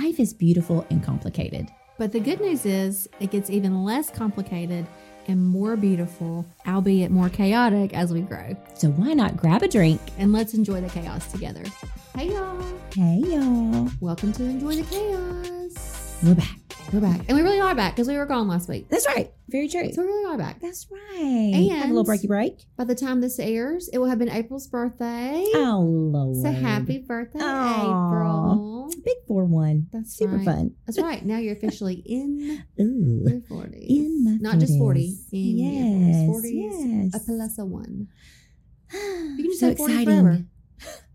Life is beautiful and complicated. But the good news is it gets even less complicated and more beautiful, albeit more chaotic as we grow. So why not grab a drink? And let's enjoy the chaos together. Hey y'all. Hey, y'all. Welcome to Enjoy the Chaos. We're back. We're back. And we really are back because we were gone last week. That's right. Very true. So we really are back. That's right. And Have a little breaky break. By the time this airs, it will have been April's birthday. Oh, Lord. So happy birthday, Aw. April. Big 4 1. That's Super right. fun. That's right. Now you're officially in Ooh. your 40s. In my Not just 40. 40s. In Yes, your 40s. yes. A Palessa one. You can just so have 40 exciting. forever.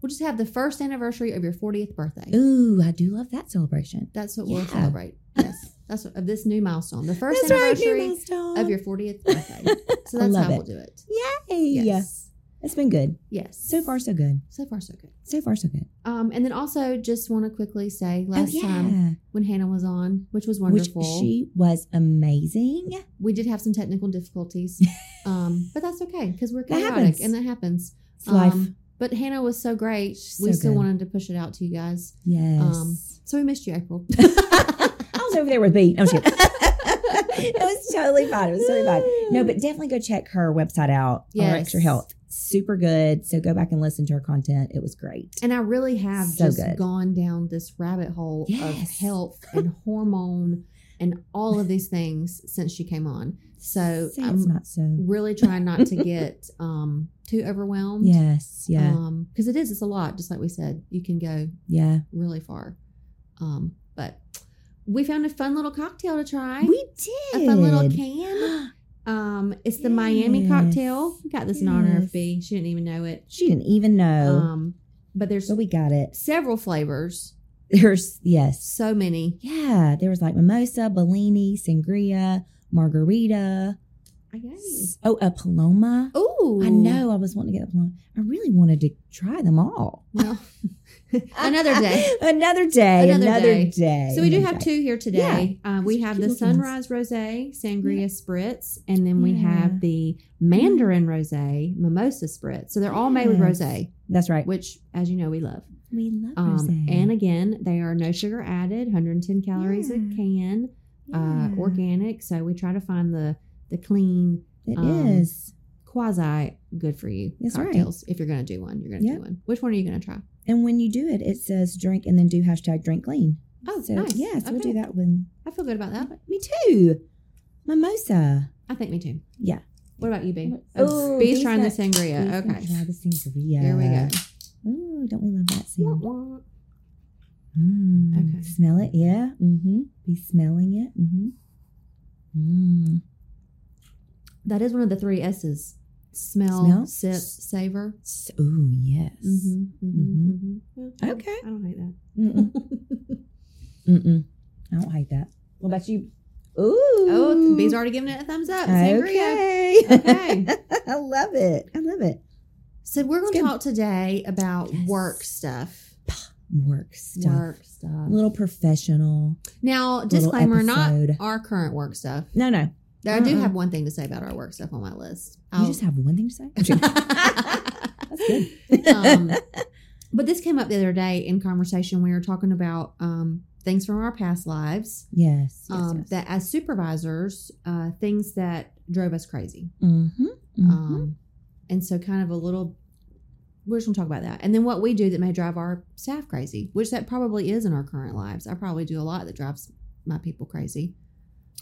We'll just have the first anniversary of your 40th birthday. Ooh, I do love that celebration. That's what we'll Yeah. celebrate. Yes. That's what, of this new milestone. The first That's right, new anniversary milestone. of your 40th birthday. So I that's love how it. we'll do it. Yay. Yes. It's been good. Yes. So far, so good. So far, so good. So far, so good. Um, and then also just want to quickly say Oh, last yeah. time when Hannah was on, which was Which wonderful, she was amazing. we did have some technical difficulties, um, but that's okay because we're That chaotic happens. and that happens. It's life. Um, but Hannah was so great. She's we so still good. wanted to push it out to you guys. Yes. um, So we missed you, April. I was over there with B. No, shit. it was totally fine. It was totally fine. No, but definitely go check her website out. Yes. Extra Health. Super good. So go back and listen to her content. It was great. And I really have So just good. gone down this rabbit hole of health and hormone and all of these things since she came on. So Say I'm not so. really trying not to get um, too overwhelmed. Yes. Yeah. Because it is, it's a lot. Just like we said, you can go yeah. really far. Um, but we found a fun little cocktail to try. We did. a fun little can. Um, it's the Miami cocktail. We got this in honor Yes. of B. She didn't even know it. she didn't even know. Um, but there's but we got it. several flavors. There's, yes. So many. Yeah. There was like mimosa, Bellini, sangria, margarita. I guess. Oh, a Paloma. Oh, I know I was wanting to get a Paloma. I really wanted to try them all. Well, another day. another day. Another Another, day. day. So we do have day. two here today. Um, we These have the. Sunrise Rosé Sangria Spritz, and then we Yeah. have the Mandarin Rosé Mimosa Spritz. So they're all made with rosé, That's right. which, as you know, we love. We love Um, rosé. and again, they are no sugar added, 110 calories a can, uh, Yeah. organic. So we try to find the the clean, It um, is. quasi good for you That's right. cocktails. If you're going to do one, you're going to Yep. do one. Which one are you going to try? And when you do it, it says drink and then do hashtag drink clean. Oh, so nice. yeah, so we'll do that one. I feel good about that. Me too. Mimosa. I think me too. Yeah. What about you, B? Oh, Oh, B's B's trying the sangria. Don't Okay. Try the sangria. Here we go. Ooh, don't we love that sound? Mm, Okay. Smell it, yeah. Mm-hmm. Be smelling it. Mm-hmm. Mm. That is one of the three S's. Smell, Smell? sip, savor. S- Ooh, yes. Mm-hmm, mm-hmm, mm-hmm. Okay. I don't hate that. Mm-mm. Mm-mm. I don't hate that. What about you? Ooh. Oh, B's already giving it a thumbs up. Sangria. Okay. Okay. I love it. I love it. So we're going to talk today about Yes. work stuff. Work stuff. Work stuff. A little professional. Now, disclaimer, not our current work stuff. No, no. I do have one thing to say about our work stuff on my list. You just have one thing to say? That's good. um, but this came up the other day in conversation. We were talking about um, things from our past lives. yes. yes, um, yes. That as supervisors, uh, things that drove us crazy. Mm-hmm. mm-hmm. Um, and so, kind of a little, we're just going to talk about that. And then what we do that may drive our staff crazy, which that probably is in our current lives. I probably do a lot that drives my people crazy.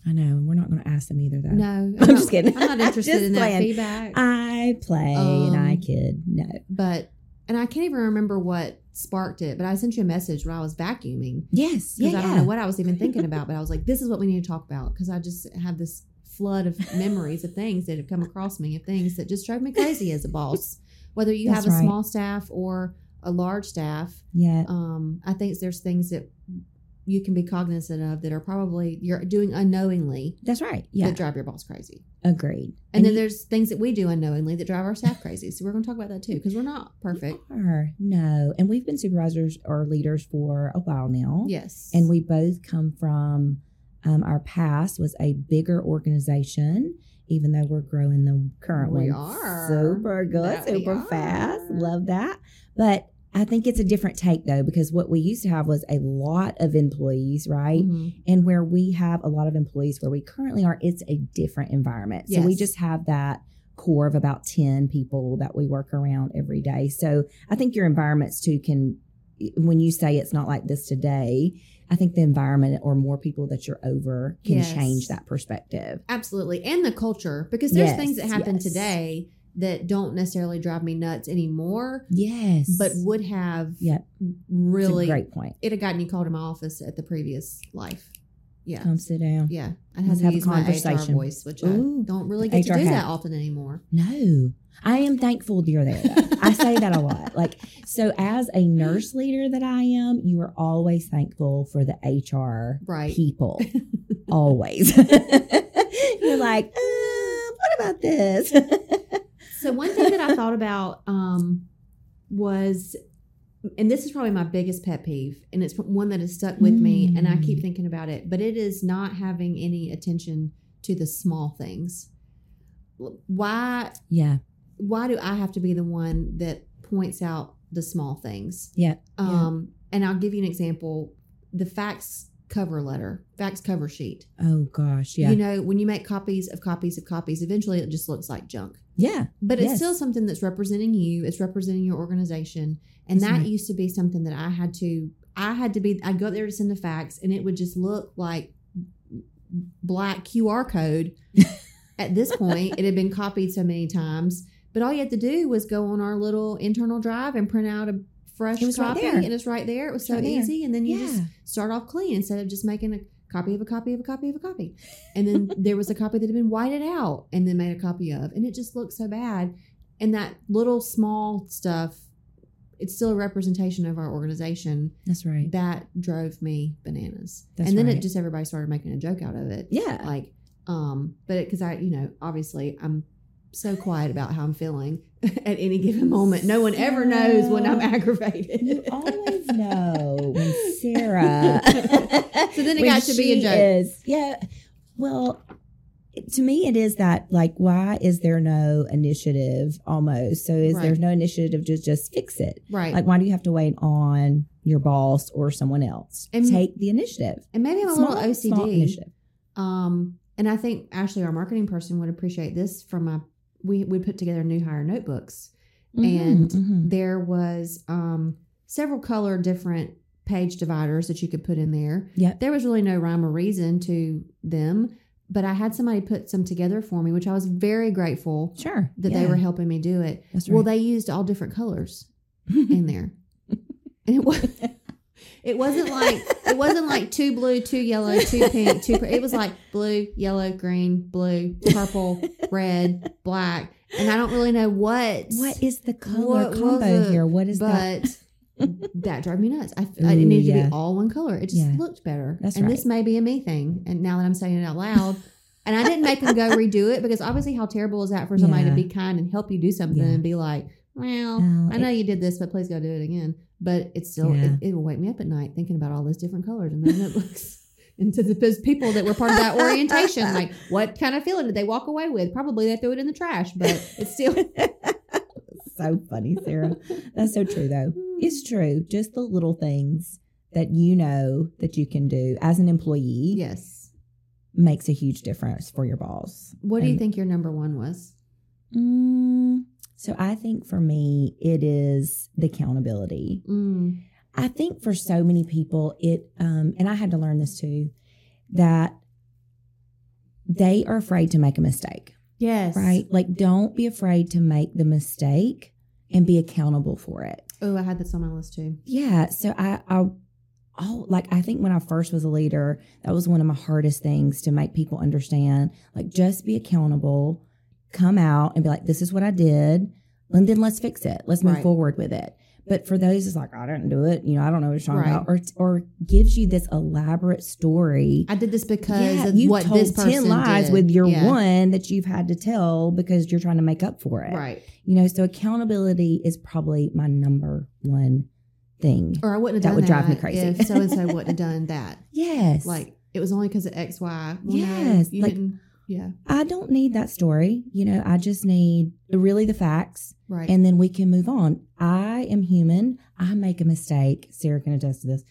I know. We're not going to ask them either, though. No, I'm, I'm just kidding. I'm not interested in that feedback. I play and I Um, kid. No. but, and I can't even remember what sparked it, but I sent you a message when I was vacuuming Yes. because Yeah. I don't yeah. know what I was even thinking about, but I was like, this is what we need to talk about because I just have this flood of memories of things that have come across me of things that just drove me crazy as a boss. Whether you That's have a right. small staff or a large staff, Yeah. um, I think there's things that you can be cognizant of that are probably you're doing unknowingly That's right. Yeah. that drive your boss crazy. Agreed. And, then you there's things that we do unknowingly that drive our staff crazy. So we're going to talk about that too because we're not perfect. are. No. And we've been supervisors or leaders for a while now. Yes. And we both come from um, our past was a bigger organization, even though we're growing the current We one are. super good, That super fast. Love that. But I think it's a different take though, because what we used to have was a lot of employees, right? Mhm. And where we have a lot of employees where we currently are, it's a different environment. So we just have that core of about 10 people that we work around every day. So I think your environments too can, when you say it's not like this today, I think the environment or more people that you're over can Yes. change that perspective. Absolutely. And the culture, because there's Yes, things that happen yes. today that don't necessarily drive me nuts anymore, Yes. but would have Yeah. Really, great point. it'd have gotten you called in my office at the previous life. Yeah. Come sit down. Yeah. I Let's to have a use my HR voice, which Ooh, I don't really get to do that often anymore. No, I am thankful you're there. I say that a lot. Like, so as a nurse leader that I am, you are always thankful for the HR Right. people. always. you're like, uh, what about this? So one thing that I thought about um, was, and this is probably my biggest pet peeve, and it's one that has stuck with me, and I keep Mm. thinking about it. But it is not having any attention to the small things. Why? yeah, Why do I have to be the one that points out the small things? yeah, Um, and I'll give you an example: the fax cover letter, fax cover sheet. oh gosh, yeah, You know, when you make copies of copies of copies, eventually it just looks like junk. yeah, But it's still something that's representing you. It's representing your organization, and That's that right. used to be something that I had to. I had to be. I'd go there to send a fax, and it would just look like black QR code. At this point, it had been copied so many times, but all you had to do was go on our little internal drive and print out a fresh right copy, there. and it's right there. It was so right easy, and then you just start off clean instead of just making a copy of a copy of a copy of a copy. And then there was a copy that had been whited out and then made a copy of. And it just looked so bad. And that little small stuff, it's still a representation of our organization. That's right. That drove me bananas. That's and then it just everybody started making a joke out of it. Yeah, Like, um, but because I, you know, obviously I'm so quiet about how I'm feeling at any given moment. No one ever knows when I'm aggravated. you always know when Sarah. So then it got to be a joke. Is, yeah. Well, to me, it is that like, why is there no initiative? Almost. So is there Right. no initiative to just fix it? right. Like, why do you have to wait on your boss or someone else? And- Take the initiative. and maybe I'm a Small- little OCD. Um, and I think Ashley, our marketing person, would appreciate this from my. We we put together new hire notebooks. And Mhm, mhm. There was um several color different page dividers that you could put in there. Yeah. There was really no rhyme or reason to them, but I had somebody put some together for me, which I was very grateful sure that yeah, they were helping me do it. That's Well, they used all different colors in there, and it was. It wasn't like it wasn't like two blue, two yellow, two pink, two. It was like blue, yellow, green, blue, purple, red, black, and I don't really know what. what is the color What combo it? here? What is that? but that drove me nuts. I, I- it Ooh, needed to be all one color. It just Yeah. looked better. That's and this may be a me thing. And now that I'm saying it out loud, and I didn't make them go redo it because obviously, how terrible is that for somebody Yeah. to be kind and help you do something Yeah. and be like, "Well, I know you did this, but please go do it again." But it's still Yeah. it, it will wake me up at night thinking about all those different colors in those notebooks. And to the those people that were part of that orientation, like what kind of feeling did they walk away with? Probably they threw it in the trash, but it's still so funny, Sarah. That's so true, though. It's true. Just the little things that you know that you can do as an employee yes. makes a huge difference for your boss. What do you think your number one was? Mm, so I think for me, it is the accountability. Mm. I think for so many people, it, um, and I had to learn this too, that they are afraid to make a mistake, Yes. right? Like, don't be afraid to make the mistake and be accountable for it. Oh, I had this on my list too. Yeah. So I, I, oh, like I think when I first was a leader, that was one of my hardest things to make people understand. Like, just be accountable, come out and be like, this is what I did, and then let's fix it. Let's move Right. forward with it. But for those, it's like I didn't do it. You know, I don't know what you're talking Right. about, or or gives you this elaborate story. I did this because yeah, of you've what told this person ten lies did. with your Yeah. one that you've had to tell because you're trying to make up for it. Right. You know, so accountability is probably my number one thing. Or I wouldn't have That done would drive me crazy. if so and so wouldn't have done that. Yes. Like it was only because of X, Y. Well, no, Yes, you like- didn't. Yeah. I don't need that story. You know, I just need really the facts Right. and then we can move on. I am human. I make a mistake. Sarah can attest to this.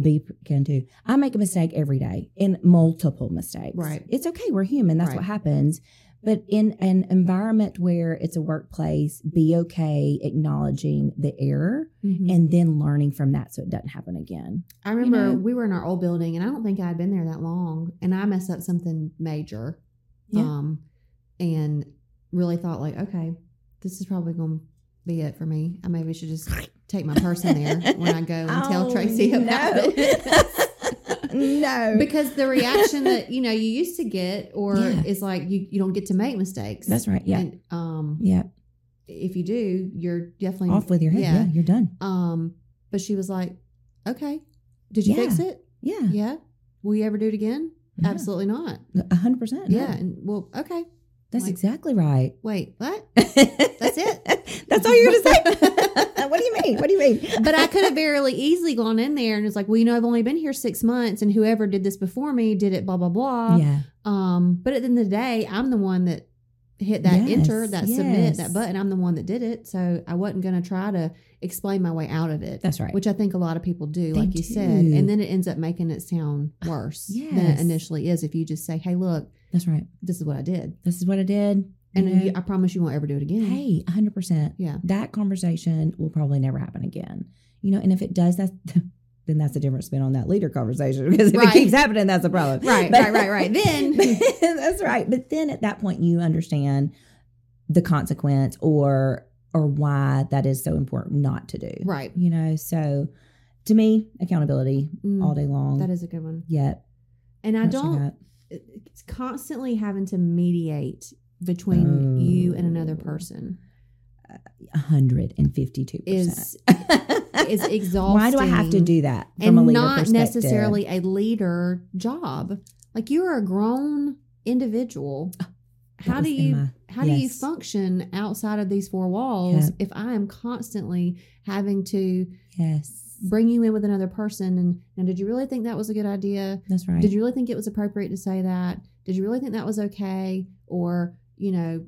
B can too. I make a mistake every day in multiple mistakes. Right. It's okay. We're human. That's Right. what happens. But in an environment where it's a workplace, be okay acknowledging the error Mhm. and then learning from that so it doesn't happen again. I remember know? we were in our old building, and I don't think I had been there that long, and I messed up something major. Yeah. Um, and really thought like, okay, this is probably going to be it for me. I maybe should just take my purse in there when I go and tell Oh, Tracy about no. it. no. because the reaction that you know you used to get, or Yeah. is like you you don't get to make mistakes. That's right. Yeah. And um, yeah. if you do, you're definitely Off with your head. Yeah. Yeah. You're done. Um, but she was like, okay, did you Yeah. fix it? Yeah. Yeah. Will you ever do it again? Yeah. Absolutely not. A hundred percent. Yeah. And well, okay. That's Like- exactly right. Wait, what? That's it. That's all you're gonna say. what do you mean? What do you mean? But I could have very easily gone in there and it's like, well, you know, I've only been here six months and whoever did this before me did it, blah, blah, blah. yeah. Um, but at the end of the day, I'm the one that hit that Yes, enter, that submit, that button. I'm the one that did it. So I wasn't going to try to explain my way out of it. That's right. Which I think a lot of people do, They like you said. And then it ends up making it sound ah, worse than it initially is if you just say, hey, look, That's right. this is what I did. This is what I did. And you know. you, I promise you won't ever do it again. hey, hundred percent. Yeah. That conversation will probably never happen again. You know, and if it does, that's then that's a different spin on that leader conversation because if Right. it keeps happening, that's a problem. Right, But- right, right, right. Then that's right. But then at that point, you understand the consequence or or why that is so important not to do. right. You know, so to me, accountability Mm, all day long. that is a good one. Yep. And I don't it's constantly having to mediate between you and another Oh. person 152%. is is exhausting. Why do I have to do that from and a leader not necessarily a leader job. Like you're a grown individual. How do you my- how do you function outside of these four walls Yeah. if I am constantly having to Yes. bring you in with another person and now did you really think that was a good idea? That's right. Did you really think it was appropriate to say that? Did you really think that was okay? Or, you know,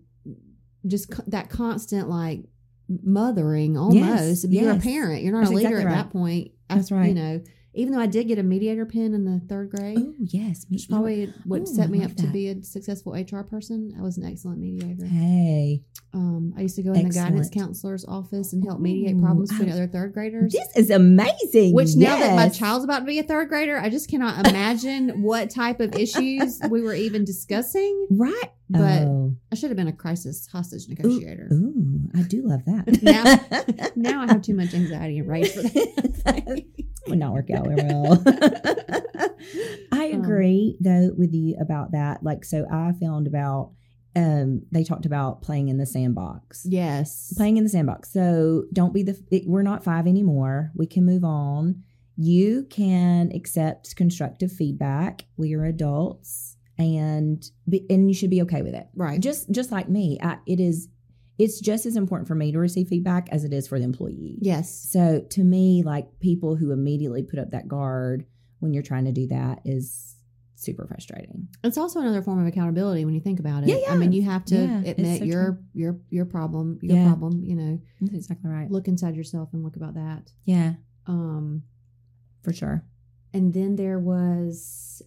just co- that constant like mothering almost. You're a parent. You're not That's a leader exactly at right. that point. That's right. You know, even though I did get a mediator pin in the third grade, Oh, yes. Me, which probably would Ooh, set me love up to be a successful HR person. I was an excellent mediator. Hey, Um, I used to go in the guidance counselor's office and help mediate Ooh, problems between I- other third graders. this is amazing. Which now that my child's about to be a third grader, I just cannot imagine what type of issues we were even discussing. Right. But oh. I should have been a crisis hostage negotiator. Ooh, I do love that. Now- Now I have too much anxiety and rage for that. Would not work out very well. I Um, agree though with you about that. Like, so I found about um they talked about playing in the sandbox. yes. Playing in the sandbox. So don't be the it, we're not five anymore. We can move on. You can accept constructive feedback. We are adults and be, and you should be okay with it Right. just just like me I, it is it's just as important for me to receive feedback as it is for the employee yes. so to me like people who immediately put up that guard when you're trying to do that is super frustrating It's also another form of accountability when you think about it. Yeah, yeah. I mean, you have to Yeah, admit so your your your problem, your Yeah. problem. You know, that's exactly right look inside yourself and look about that. yeah Um, for sure and then there was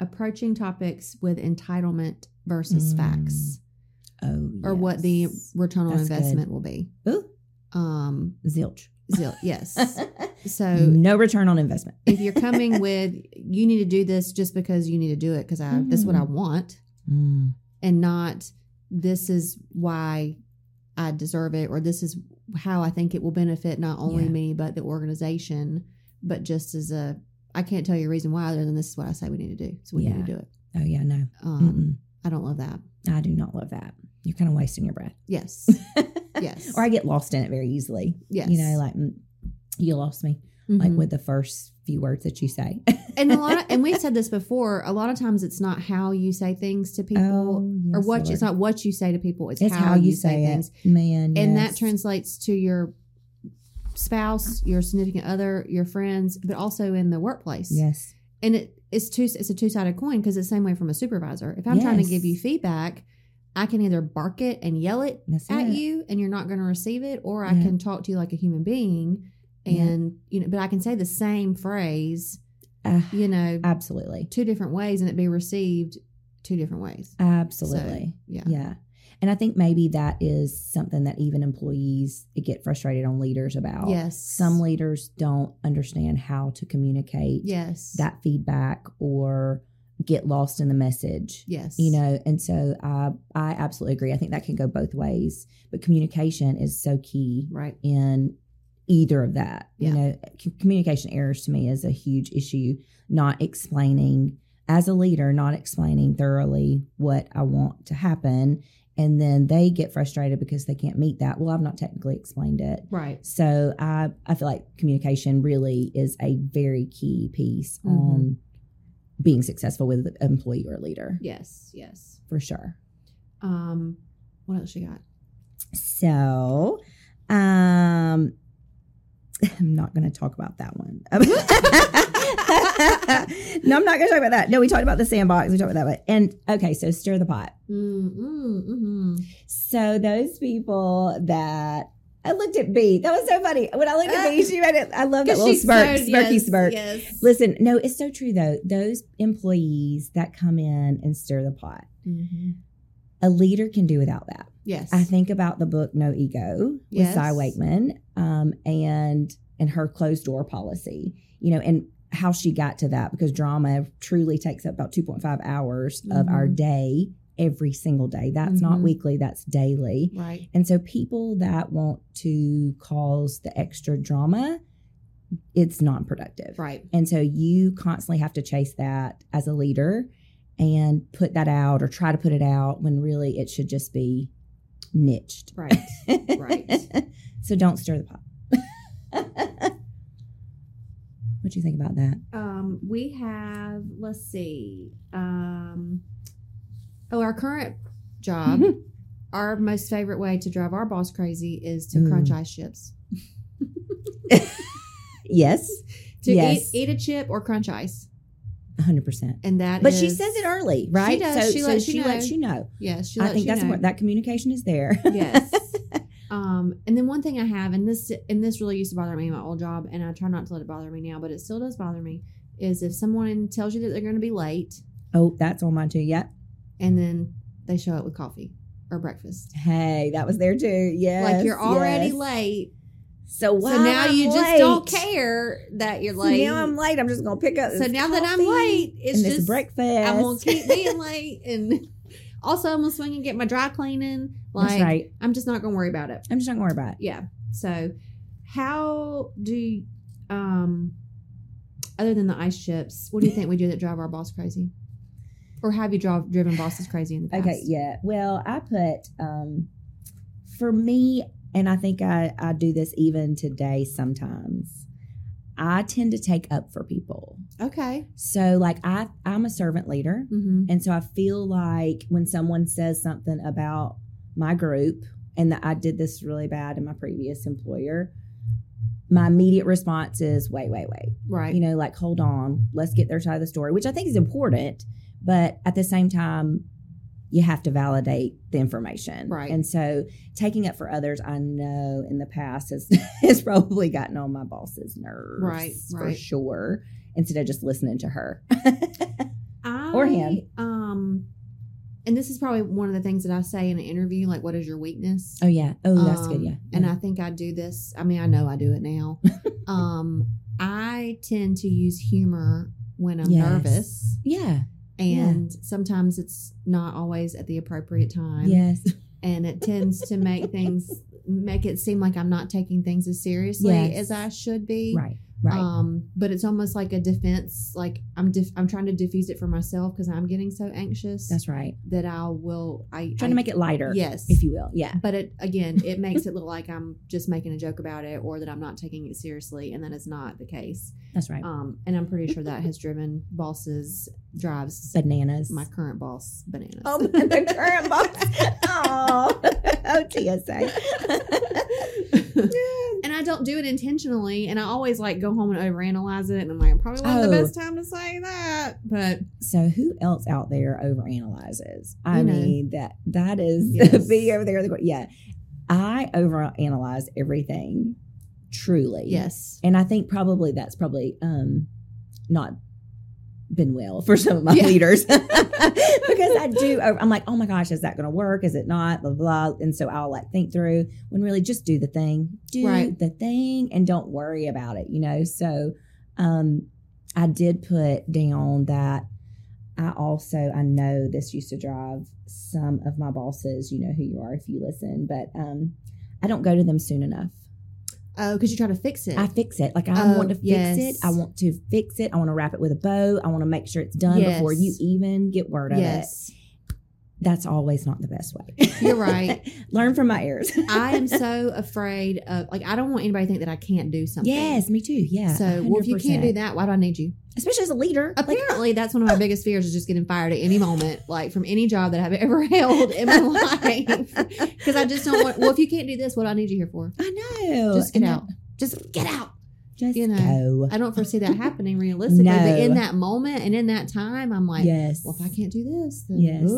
approaching topics with entitlement versus Mm. facts, oh or what the return on That's good. investment will be. Ooh, Um, zilch zil- yes. So no return on investment if you're coming with you need to do this just because you need to do it because I this is what I want Mm, and not this is why I deserve it or this is how I think it will benefit not only Yeah. me but the organization but just as a I can't tell you a reason why other than this is what I say we need to do so we Yeah. need to do it oh yeah no um. I don't love that i do not love that you're kind of wasting your breath. Yes. Yes. Or i get lost in it very easily. Yes you know like mm, you lost me like Mhm. with the first few words that you say. and a lot of, and we've said this before a lot of times it's not how you say things to people Oh, or what you, it's not what you say to people it's, It's how, you say, it. things. Man, and that translates to your spouse your significant other your friends but also in the workplace. Yes, and it it's two it's a two sided coin because it's the same way from a supervisor. If I'm trying to give you feedback, I can either bark it and yell it That's at it. you and you're not going to receive it or I Yeah. can talk to you like a human being Yeah. and you know but I can say the same phrase, Uh, you know, absolutely. two different ways and it be received two different ways. Absolutely. Yeah. Yeah. And I think maybe that is something that even employees get frustrated on leaders about. Yes. Some leaders don't understand how to communicate Yes. that feedback or get lost in the message. yes. You know, and so I I absolutely agree. I think that can go both ways, but communication is so key Right. in either of that. Yeah. You know, c- communication errors to me is a huge issue. Not explaining as a leader, not explaining thoroughly what I want to happen, and then they get frustrated because they can't meet that. Well, I've not technically explained it. Right. So I I feel like communication really is a very key piece Mhm. on being successful with an employee or leader Yes. Yes. for sure. Um what else you got? So, um, I'm not going to talk about that one. no, I'm not going to talk about that. No, we talked about the sandbox. We talked about that. One. And okay, so stir the pot. Mm, mm, mhm. So those people that I looked at B. That was so funny. When I looked at B, she made it. I love that little she's smirk, so- smirky yes, smirk. Yes. Listen, no, it's so true though. Those employees that come in and stir the pot, Mhm. a leader can do without that. Yes. I think about the book No Ego with Yes. Cy Wakeman, um, and and her closed door policy. You know, and how she got to that because drama truly takes up about two point five hours of our Mhm. day every single day. That's not Mhm. weekly. That's daily. Right. And so people that want to cause the extra drama, it's non-productive. Right. And so you constantly have to chase that as a leader and put that out or try to put it out when really it should just be niched. Right. Right. so don't stir the pot. what do you think about that? Um, we have, let's see. Um, oh, our current job, our most favorite way to drive our boss crazy is to Ooh. crunch ice chips. yes, To Yes. eat, eat a chip or crunch ice. 100%. And that But she says it early, right? does. So She so lets you she know. lets you know. Yes, she I think you that's know. important. That communication is there. Yes. Um, and then one thing I have, and this and this really used to bother me in my old job, and I try not to let it bother me now, but it still does bother me, is if someone tells you that they're going to be late, oh, that's on mine too. Yep. And then they show up with coffee or breakfast. Hey, that was there too. Yeah, like you're already yes. late, So, so now I'm you just don't care that you're So late. now I'm late. I'm just gonna pick up. so now that I'm late, it's just breakfast. I'm gonna keep being late, and also I'm gonna swing and get my dry cleaning. Like That's right. I'm just not gonna worry about it. I'm just not gonna worry about it. yeah so how do um other than the ice chips what do you think we do that drive our boss crazy or have you drive, driven bosses crazy in the past Okay, yeah. Well, I put um for me, and I think I, I do this even today sometimes. I tend to take up for people. okay So like I I'm a servant leader. mm-hmm. And so I feel like when someone says something about my group, and that I did this really bad in my previous employer, my immediate response is, wait, wait, wait. right You know, like, hold on, let's get their side of the story, which I think is important. But at the same time, you have to validate the information. Right. And so taking up for others, I know in the past has, has probably gotten on my boss's nerves. Right, For right. sure. Instead of just listening to her. I, or him. um and this is probably one of the things that i say in an interview like what is your weakness oh, yeah. Oh, that's good. Um, Yeah. And I think I do this. I mean, I know I do it now. um, I tend to use humor when I'm Yes. nervous, yeah. And sometimes it's not always at the appropriate time. Yes. And it tends to make things make it seem like I'm not taking things as seriously Yes. as I should be. Right. Right. Um, but it's almost like a defense. Like I'm, I'm trying to diffuse it for myself because I'm getting so anxious that's right. that I will. I Trying I- to make it lighter. yes, If you will. Yeah. but it again, it makes it look like I'm just making a joke about it, or that I'm not taking it seriously, and that is not the case. That's right. Um, and I'm pretty sure that has driven bosses drives Bananas. my current boss bananas. Oh, the current boss. Oh, oh, TSA. I don't do it intentionally, and I always like go home and overanalyze it, and I'm like, probably not Oh. the best time to say that, but So who else out there overanalyzes? I You know. mean that that is Yes. be over there. Yeah, I overanalyze everything. Truly, yes, and I think probably that's probably um not been well for some of my Yeah. leaders because I do. I'm like, oh my gosh, is that going to work? Is it not? Blah blah. And so I'll like think through when really just do the thing, do Right. the thing, and don't worry about it. You know. So, um, I did put down that I also I know this used to drive some of my bosses. You know who you are if you listen, but um, I don't go to them soon enough. Oh, because you try to fix it. I fix it. Like I Oh, want to fix yes. it. I want to fix it. I want to wrap it with a bow. I want to make sure it's done Yes. before you even get word of it. That's always not the best way. You're right. Learn from my errors. I am so afraid of like I don't want anybody to think that I can't do something. yes, me too. Yeah. So well, if you can't do that, why do I need you? especially as a leader, like, Apparently, that's one of my biggest fears is just getting fired at any moment, like from any job that I've ever held in my life. Because I just don't want. Well, if you can't do this, what do I need you here for? I know. Just get And out. Just get out. Just you know, go. I don't foresee that happening realistically, No. but in that moment and in that time, I'm like, yes. well, if I can't do this, then Yes.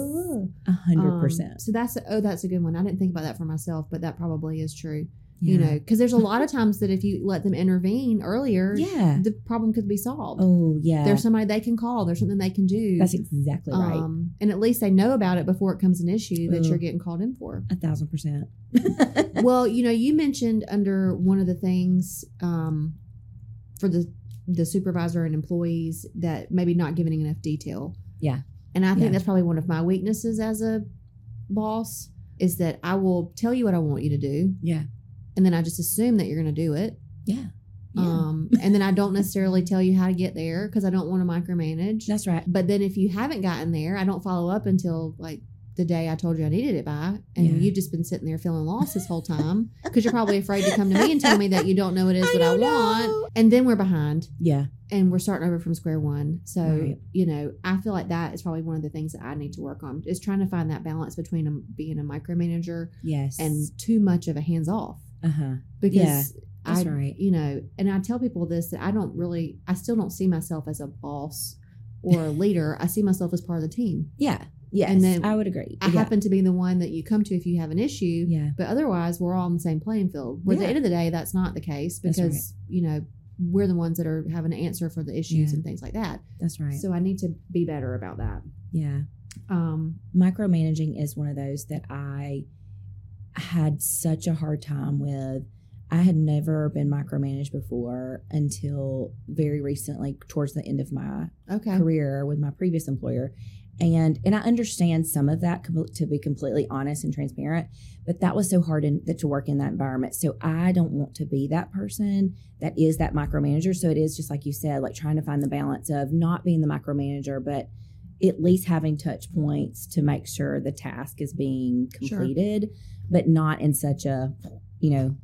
a hundred um, percent. So that's a, oh, that's a good one. I didn't think about that for myself, but that probably is true. You know, because there's a lot of times that if you let them intervene earlier, Yeah. the problem could be solved. Oh yeah. There's somebody they can call. There's something they can do. That's exactly right. Um, and at least they know about it before it comes an issue that Ugh. you're getting called in for. a thousand percent. well, you know, you mentioned under one of the things um, for the the supervisor and employees that maybe not giving enough detail. Yeah. And I think Yeah. that's probably one of my weaknesses as a boss is that I will tell you what I want you to do, Yeah. and then I just assume that you're going to do it. Yeah. Yeah. Um, and then I don't necessarily tell you how to get there because I don't want to micromanage. That's right. But then if you haven't gotten there, I don't follow up until like the day I told you I needed it by. And Yeah. you've just been sitting there feeling lost this whole time because you're probably afraid to come to me and tell me that you don't know what it is I that I want. know. And then we're behind Yeah. and we're starting over from square one. So, Right. you know, I feel like that is probably one of the things that I need to work on is trying to find that balance between um, being a micromanager Yes. and too much of a hands off uh huh. because Yeah, that's I, right. you know, and I tell people this that I don't really, I still don't see myself as a boss or a leader. I see myself as part of the team. Yeah. Yes. And then I would agree. I yeah. happen to be the one that you come to if you have an issue, Yeah. but otherwise we're all on the same playing field. Where at the end of the day, that's not the case because you know we're the ones that are having to answer for the issues Yeah. and things like that. That's right. So I need to be better about that. yeah. Um, Micromanaging is one of those that I had such a hard time with. I had never been micromanaged before until very recently, towards the end of my okay, career with my previous employer and and I understand some of that to be completely honest and transparent but that was so hard in, that to work in that environment. So I don't want to be that person that is that micromanager. So it is just like you said like trying to find the balance of not being the micromanager but at least having touch points to make sure the task is being Sure. completed but not in such a you know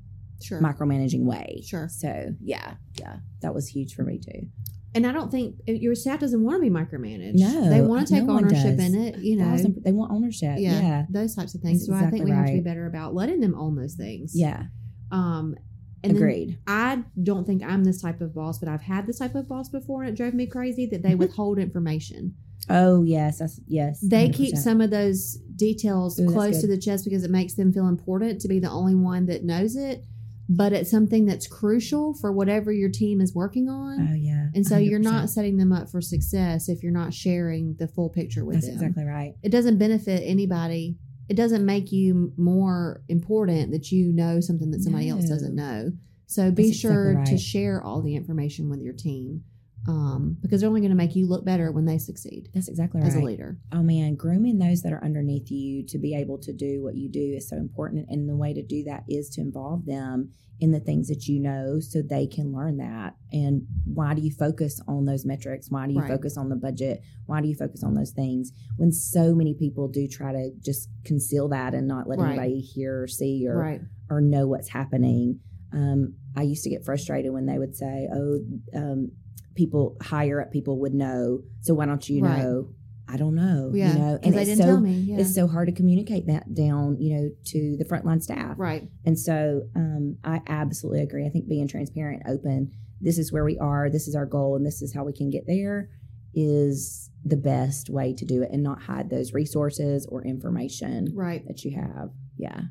sure, micromanaging way. Sure. so yeah yeah that was huge for me too And I don't think your staff doesn't want to be micromanaged. No, they want to take no ownership in it. You know, Thousand- they want ownership yeah, yeah those types of things. That's so I think exactly we have to be better about letting them own those things. yeah Um, and agreed I don't think I'm this type of boss, but I've had this type of boss before, and it drove me crazy that they withhold information. Oh yes, that's yes. They keep 100%. some of those details Ooh, close to the chest because it makes them feel important to be the only one that knows it. But it's something that's crucial for whatever your team is working on. Oh yeah, and so you are not setting them up for success if you're not sharing the full picture with That's them. exactly right. It doesn't benefit anybody. It doesn't make you more important that you know something that somebody else doesn't know. So be That's sure exactly to share all the information with your team um, because they're only going to make you look better when they succeed That's exactly right. as a leader. Oh man, grooming those that are underneath you to be able to do what you do is so important. And the way to do that is to involve them in the things that you know so they can learn that. And why do you focus on those metrics? Why do you Right. focus on the budget? Why do you focus on those things when so many people do try to just conceal that and not let Right. anybody hear or see or Right. or know what's happening. Um, I used to get frustrated when they would say, "Oh, um, people higher up people would know, so why don't you Right. know?" I don't know. Yeah, You know, and they it's didn't so tell me. Yeah. it's so hard to communicate that down, you know, to the frontline staff. right. And so um, I absolutely agree. I think being transparent, open, this is where we are, this is our goal, and this is how we can get there is the best way to do it and not hide those resources or information Right. that you have. Yeah.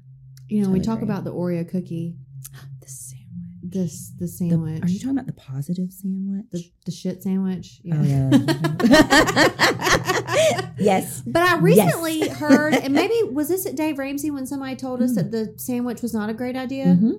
You know, we talk agree. about the Oreo cookie, The sandwich. the are you talking about the positive sandwich? the, the shit sandwich? Oh, yeah. yes. But I Yes. recently heard, and maybe was this at Dave Ramsey when somebody told us that the sandwich was not a great idea? Mhm.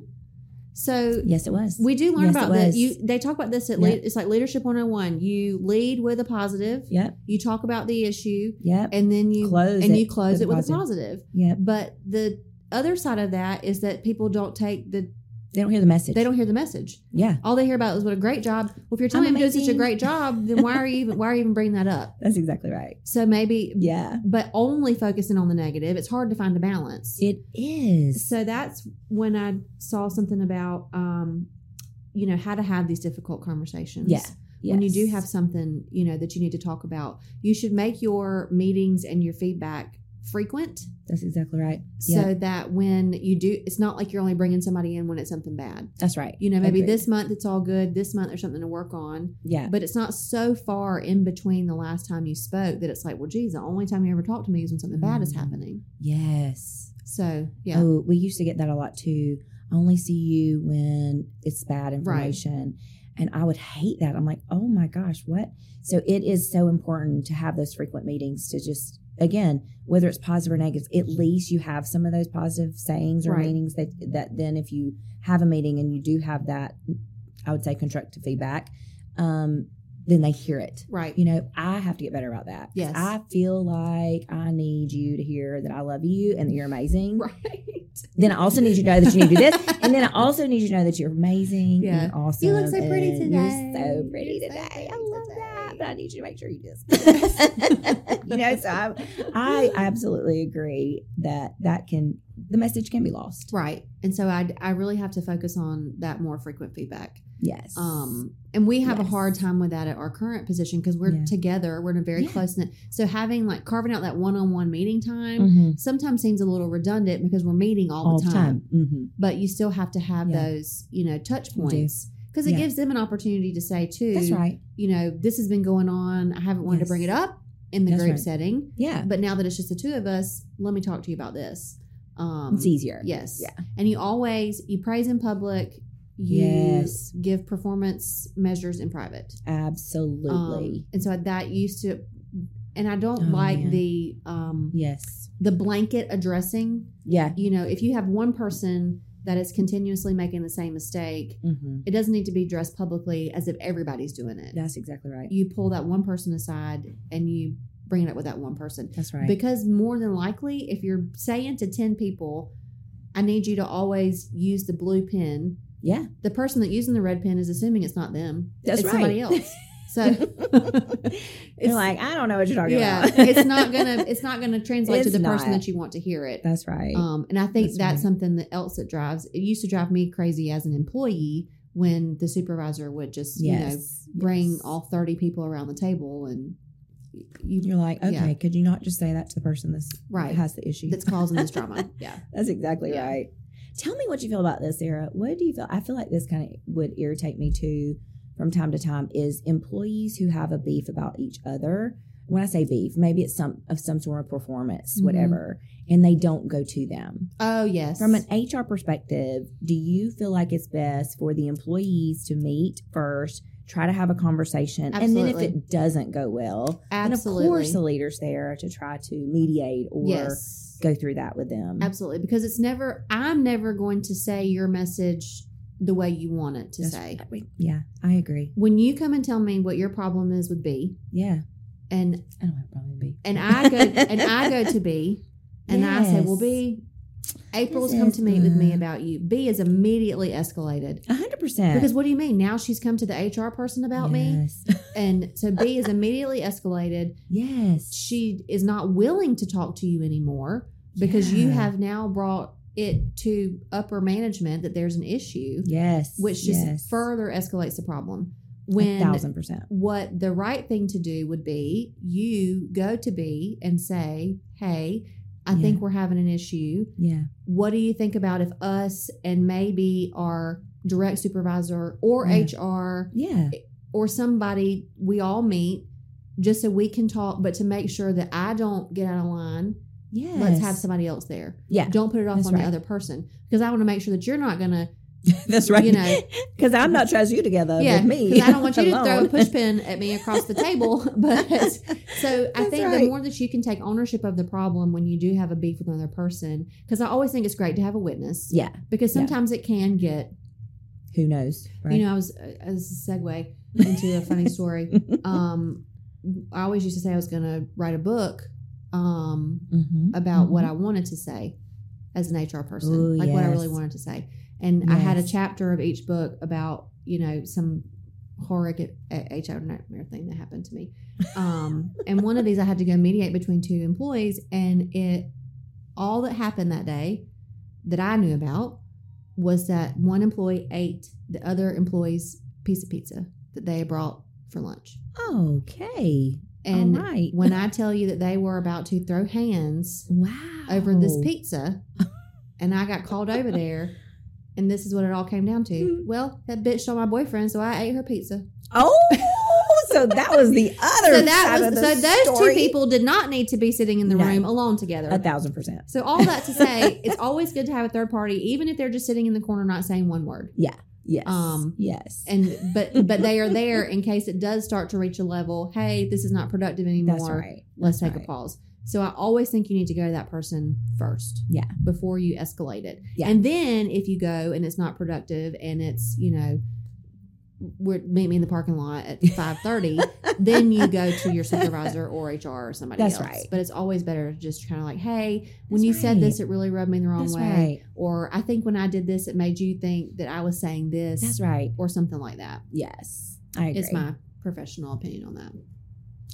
So Yes, it was. we do learn Yes, about it You they talk about this at Yep. lead, it's like leadership 101. You lead with a positive. Yep. You talk about the issue, Yep. and then you Close and it you close with it with positive. a positive. Yep. But the other side of that is that people don't take the They don't hear the message. they don't hear the message. Yeah. All they hear about is what a great job. Well, if you're telling I'm them doing such a great job, then why are you even why are you even bringing that up? That's exactly right. So maybe, Yeah. but only focusing on the negative. It's hard to find a balance. It is. so that's when I saw something about, um, you know, how to have these difficult conversations. Yeah. When you do have something, you know, that you need to talk about, you should make your meetings and your feedback frequent That's exactly right. so Yeah. that when you do, it's not like you're only bringing somebody in when it's something bad. That's right. You know, maybe Agreed. this month it's all good. This month there's something to work on. Yeah. But it's not so far in between the last time you spoke that it's like, well, geez, the only time you ever talk to me is when something bad is Mm. happening. Yes. So yeah, Oh, we used to get that a lot too. I only see you when it's bad information. And I would hate that. I'm like, oh my gosh, what? So it is so important to have those frequent meetings to just, again, whether it's positive or negative, at least you have some of those positive sayings or Right. meetings that, that then if you have a meeting and you do have that, I would say constructive feedback, um, then they hear it. right. You know, I have to get better about that. Yes. I feel like I need you to hear that I love you and that you're amazing. Right. Then I also need you to know that you need to do this. And then I also need you to know that you're amazing Yeah. and awesome. You look so pretty today. You're so pretty You're so today. pretty I love today. that. But I need you to make sure you do this. you know, so I, I absolutely agree that that can, the message can be lost. Right. And so I, I really have to focus on that more frequent feedback. Yes. Um, and we have a hard time with that at our current position because we're Yeah. together. We're in a very Yeah. close knit. So having like carving out that one on one meeting time Mhm. sometimes seems a little redundant because we're meeting all, all the time. Mhm. But you still have to have Yeah. those, you know, touch points because it Yeah. gives them an opportunity to say too. That's right. You know, this has been going on. I haven't wanted to bring it up in the That's group right. setting, Yeah. but now that it's just the two of us, let me talk to you about this. Um, it's easier. Yes. Yeah. And you always you praise in public. You Yes. give performance measures in private. Absolutely. Um, and so that used to, and I don't Oh, like man. the um, yes. the blanket addressing. Yeah. You know, if you have one person that is continuously making the same mistake, hmm it doesn't need to be dressed publicly as if everybody's doing it. That's exactly right. You pull that one person aside and you bring it up with that one person. That's right. Because more than likely, if you're saying to 10 people, I need you to always use the blue pen, yeah. the person that using the red pen is assuming it's not them. That's it's somebody right. else. So You're like, I don't know what you're talking yeah, about. it's not gonna it's not gonna translate to It's the person that you want to hear it. That's right. Um, and I think That's that's, right. something that else that drives. It used to drive me crazy as an employee when the supervisor would just you know yes. bring Yes. all thirty people around the table and you You're like, okay, Yeah. could you not just say that to the person that's Right. that has the issue? that's causing this drama. Yeah. That's exactly Yeah. right. Tell me what you feel about this, Sarah. What do you feel? I feel like this kind of would irritate me too from time to time is employees who have a beef about each other. When I say beef, maybe it's some of some sort of performance, Mhm. whatever, and they don't go to them. Oh yes. From an HR perspective, do you feel like it's best for the employees to meet first, try to have a conversation, and then if it doesn't go well, Absolutely. then of course the leader's there to try to mediate or yes. go through that with them. Absolutely. Because it's never I'm never going to say your message the way you want it to That's- say. Yeah, I agree. When you come and tell me what your problem is with B Yeah, and I don't have a problem with B. and I go and I go to B and I say, Well Yes. B, April's This come to meet with me about you. B is immediately escalated. A hundred percent. Because what do you mean? Now she's come to the HR person about me? And so B is immediately escalated. yes, She is not willing to talk to you anymore because you have now brought it to upper management that there's an issue, yes, which just yes. further escalates the problem. a when thousand percent. what the right thing to do would be you go to B and say, Hey, I Yeah. think we're having an issue. Yeah. What do you think about if us and maybe our direct supervisor or Yeah. HR Yeah. or somebody we all meet just so we can talk, but to make sure that I don't get out of line, Yes. let's have somebody else there. Yeah. Don't put it off That's on right. the other person because I want to make sure that you're not going to, That's right. you know, because I'm not trusting you together yeah, with me. because I don't want you to throw a pushpin at me across the table. But so I That's think right. the more that you can take ownership of the problem when you do have a beef with another person, because I always think it's great to have a witness. Yeah. Because Yeah. sometimes it can get, Who knows? Right. you know, I was uh, as a segue into a funny story. Um, I always used to say I was going to write a book um, Mhm. about what Mhm. I wanted to say as an HR person, Ooh, like what I really wanted to say. And I had a chapter of each book about, you know, some horrific HR nightmare thing that happened to me. Um, and one of these I had to go mediate between two employees, and it all that happened that day that I knew about was that one employee ate the other employee's piece of pizza that they had brought for lunch. Okay. And right. when I tell you that they were about to throw hands wow. over this pizza, and I got called over there, and this is what it all came down to. Hmm. Well, that bitch stole my boyfriend, so I ate her pizza. Oh, so that was the other So that side was of the so those story. two people did not need to be sitting in the No. room alone together. A thousand percent. So all that to say, it's always good to have a third party, even if they're just sitting in the corner not saying one word. Yes. Um, yes. And but but they are there in case it does start to reach a level. Hey, this is not productive anymore. That's right. Let's That's take right. a pause. So I always think you need to go to that person first. Yeah. Before you escalate it. Yeah. And then if you go and it's not productive and it's, you know, we're meet me in the parking lot at five thirty, then you go to your supervisor or HR or somebody That's else. right. But it's always better to just kind of like, hey, when That's you said this, it really rubbed me the wrong That's way. right. Or I think when I did this, it made you think that I was saying this That's right. or something like that. Yes. I agree. Is my professional opinion on that.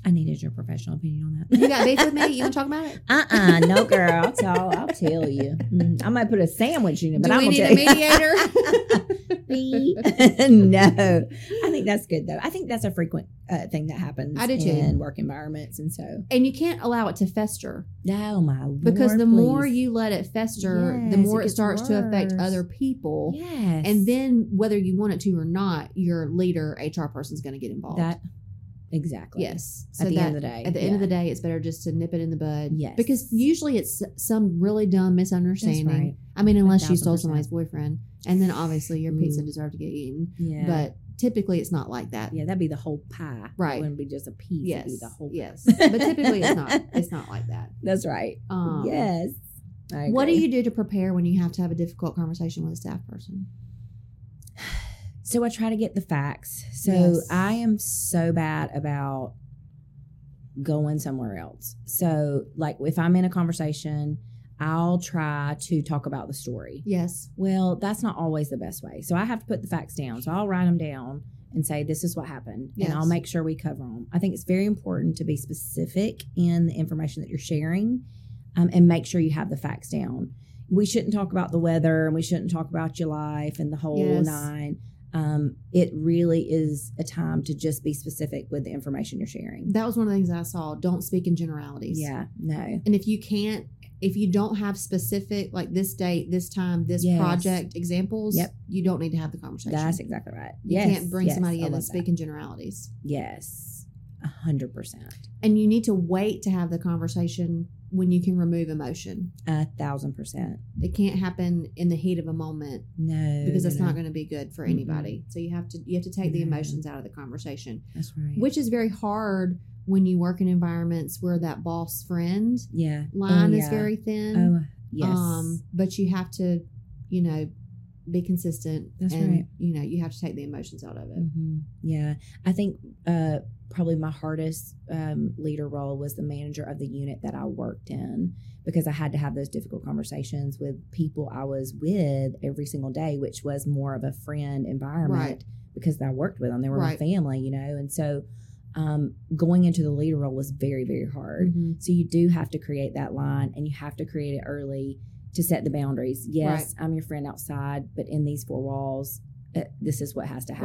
I needed your professional opinion on that. You got beef with me? You want to talk about it? Uh uh no girl. I'll tell I'll tell you. Mm, I might put a sandwich in it, but Do I'm need tell a you. mediator? no, I think that's good though. I think that's a frequent uh, thing that happens. I do too. in work environments, and so and you can't allow it to fester oh my lord, because the more you let it fester, Yes, the more it it, starts to affect other people. yes, And then whether you want it to or not, your leader, HR person is going to get involved. that exactly yes. at the end of the day, At the end of the day, it's better just to nip it in the bud. Yes. Because usually it's some really dumb misunderstanding. That's right. I mean, unless you stole somebody's boyfriend, and then obviously your pizza Ooh. deserved to get eaten. yeah, But typically, it's not like that. yeah, that'd be the whole pie, Right. It wouldn't be just a piece. Yes. It'd be the whole. yes. but typically, it's not. It's not like that. That's right. Um, yes. What do you do to prepare when you have to have a difficult conversation with a staff person? So I try to get the facts. So Yes. I am so bad about going somewhere else. So like if I'm in a conversation, I'll try to talk about the story. Yes. Well, that's not always the best way. So I have to put the facts down. So I'll write them down and say this is what happened and I'll make sure we cover them. I think it's very important to be specific in the information that you're sharing um, and make sure you have the facts down. We shouldn't talk about the weather and we shouldn't talk about your life and the whole Yes. nine. Um, it really is a time to just be specific with the information you're sharing. That was one of the things I saw. Don't speak in generalities. Yeah, no. And if you can't, if you don't have specific, like this date, this time, this Yes. project examples, Yep. you don't need to have the conversation. That's exactly right. you yes, can't bring yes, somebody in and speak that. in generalities. Yes, a hundred percent, And you need to wait to have the conversation when you can remove emotion. a thousand percent. It can't happen in the heat of a moment No, because it's no. not going to be good for anybody. So you have to you have to take the emotions out of the conversation, That's right. which is very hard when you work in environments where that boss friend yeah line Oh, is very thin. Oh yes. Um, but you have to, you know, be consistent. That's and, right. You know, you have to take the emotions out of it. hmm Yeah, I think uh, probably my hardest um, leader role was the manager of the unit that I worked in because I had to have those difficult conversations with people I was with every single day, which was more of a friend environment Right. because I worked with them. They were Right. my family, you know, and so um, going into the leader role was very, very hard. Mhm. So you do have to create that line and you have to create it early to set the boundaries. Yes, I'm your friend outside, but in these four walls, uh, this is what has to Right.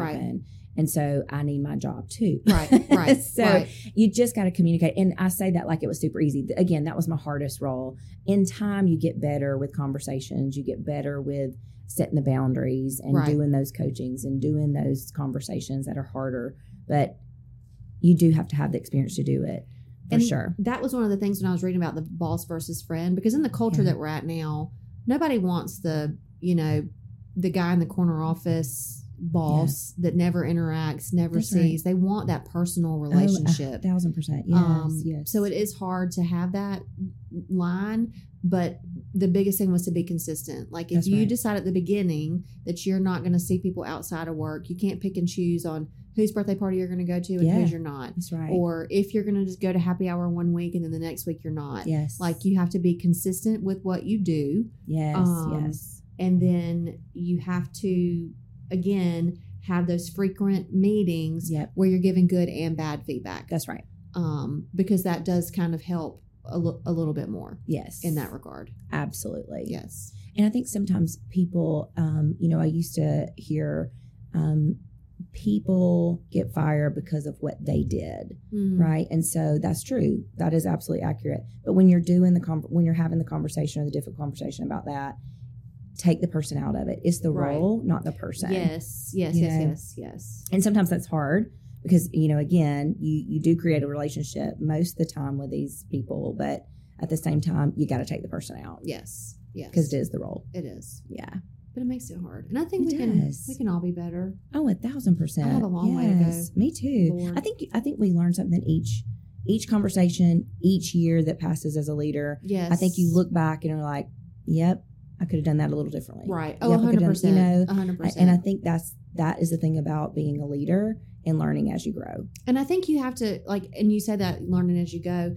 And so I need my job too. Right, right. so right. you just got to communicate. And I say that like it was super easy. Again, that was my hardest role. In time, you get better with conversations, you get better with setting the boundaries and Right. doing those coachings and doing those conversations that are harder. But you do have to have the experience to do it for And sure. That was one of the things when I was reading about the boss versus friend, because in the culture Yeah. that we're at now, nobody wants the, you know, the guy in the corner office boss that never interacts, never That's right. sees. They want that personal Oh, a relationship. thousand percent. Yes. um, yes. So it is hard to have that line, but the biggest thing was to be consistent. Like if That's you right. decide at the beginning that you're not going to see people outside of work, you can't pick and choose on whose birthday party you're going to go to and Yeah. whose you're not. That's right. Or if you're going to just go to happy hour one week and then the next week you're not. yes. Like you have to be consistent with what you do. yes. um, yes. And then you have to, again, have those frequent meetings Yep. where you're giving good and bad feedback That's right. um, because that does kind of help a, li- a little bit more Yes. in that regard. Absolutely. Yes. And I think sometimes people, um, you know, I used to hear um, people get fired because of what they did, Mhm. right? And so that's true. That is absolutely accurate. But when you're doing the con- when you're having the conversation or the difficult conversation about that, take the person out of it. It's the Right. role, not the person. Yes. Yes. You Yes. know? Yes. Yes. And sometimes that's hard because you know, again, you you do create a relationship most of the time with these people, but at the same time, you got to take the person out Yes. Yes. because it is the role. it is. Yeah. But it makes it hard. And I think It we can we can all be better. Oh, a thousand percent. I have a long way to go. Me too. Lord. I think I think we learn something each each conversation, each year that passes as a leader. Yes. I think you look back and are like, "Yep, I could have done that a little differently." right. Oh, Yep, I could've done- percent. You know, hundred I- and I think that's that is the thing about being a leader and learning as you grow. And I think you have to like, and you said that learning as you go.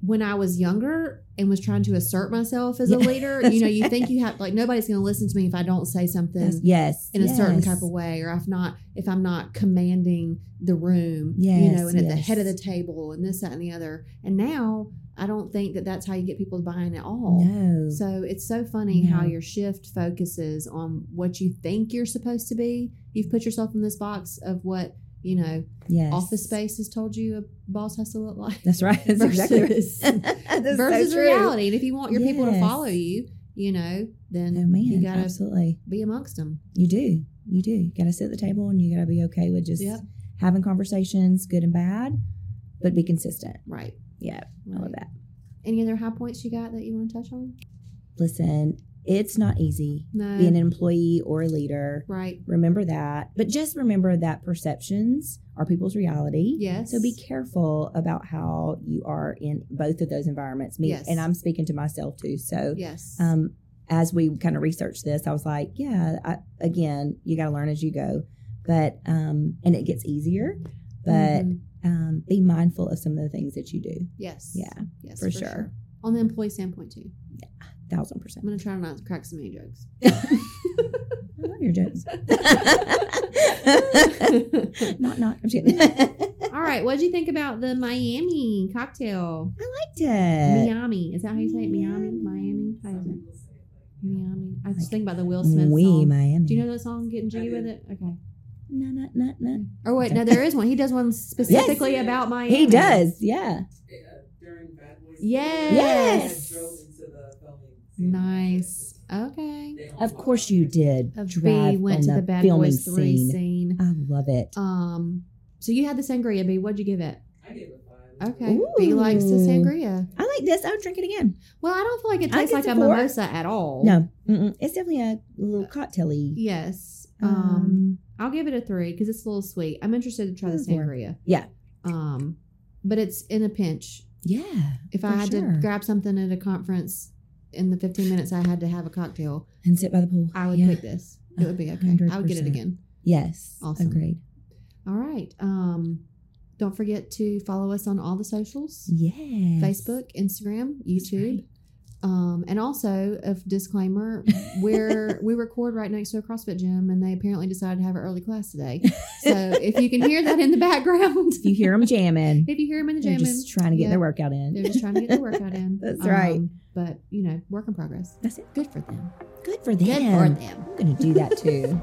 When I was younger and was trying to assert myself as a leader, you know, you think you have like nobody's going to listen to me if I don't say something That's- yes, in a certain type of way, or if not, if I'm not commanding the room, yes, you know, and at the head of the table, and this, that, and the other. And now I don't think that that's how you get people to buy in at all. No, So it's so funny how your shift focuses on what you think you're supposed to be. You've put yourself in this box of what you know yes, office space has told you a boss has to look like That's right. That's exactly right. Versus- That's versus true. reality. And if you want your people to follow you, you know, then Oh man, you gotta absolutely. be amongst them. You do. You do. You got to sit at the table and you got to be okay with just Yep. having conversations, good and bad, but be consistent. Right. Yeah, I love right. that. Any other high points you got that you want to touch on? Listen, it's not easy No. being an employee or a leader. right. Remember that. But just remember that perceptions are people's reality. Yes. So be careful about how you are in both of those environments. Me, Yes. And I'm speaking to myself too. So Yes. um, as we kind of researched this, I was like, yeah, I, again, you got to learn as you go. But, um, and it gets easier, but Mhm. um, be mindful of some of the things that you do. yes. Yeah, Yes. for sure. On the employee standpoint too. Yeah. Thousand percent. I'm gonna try not to crack so many jokes. I love your jokes. not, not, I'm just kidding. All right. What'd you think about the Miami cocktail? I liked it. Miami. Is that how you say it? Miami? Miami? How is it? Miami. I just think about the Will Smith We song. Miami. Do you know that song? Getting jiggy with it. Okay. No, no, no, no. Or wait, no, there is one. He does one specifically about Miami. He does. Yeah. during Bad Boys. Yes. Yes. I drove into the filming. scene. Nice. Okay. Of course you did. Of B went to the the Bad Boys Three scene. scene. I love it. Um. So you had the sangria, B. What'd you give it? I gave it five. Okay. B likes the sangria. I like this. I would drink it again. Well, I don't feel like it tastes like a a four. mimosa at all. No, mm-mm. it's definitely a little cocktaily. Yes. Um. Um, I'll give it a three because it's a little sweet. I'm interested to try the sangria. Yeah. Um. But it's in a pinch. yeah. If I had sure. to grab something at a conference in the 15 minutes I had to have a cocktail, And sit by the pool. I would yeah. pick this. It would be okay. I would get it again. Yes. Awesome. Agreed. All right. Um, don't forget to follow us on all the socials Yes. Facebook, Instagram, YouTube. right. Um, and also, a disclaimer: we're we record right next to a CrossFit gym, and they apparently decided to have an early class today. So if you can hear that in the background, If you hear them jamming, if you hear them in the they're jamming, just trying to get yeah, their workout in. They're just trying to get their workout in. That's right. But you know, work in progress. That's it. Good for them. Good for them. Good for them. I'm going to do that too.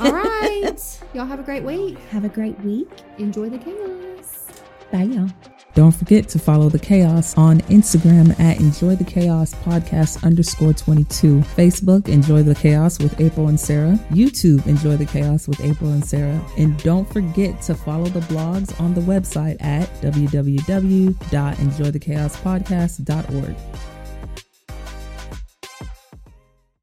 All right. Y'all have a great week. Have a great week. Enjoy the chaos. Bye, y'all. Don't forget to follow the chaos on Instagram at Enjoy the Chaos Podcast underscore 22. Facebook, Enjoy the Chaos with April and Sarah. YouTube, Enjoy the Chaos with April and Sarah. And don't forget to follow the blogs on the website at www.enjoythechaospodcast.org.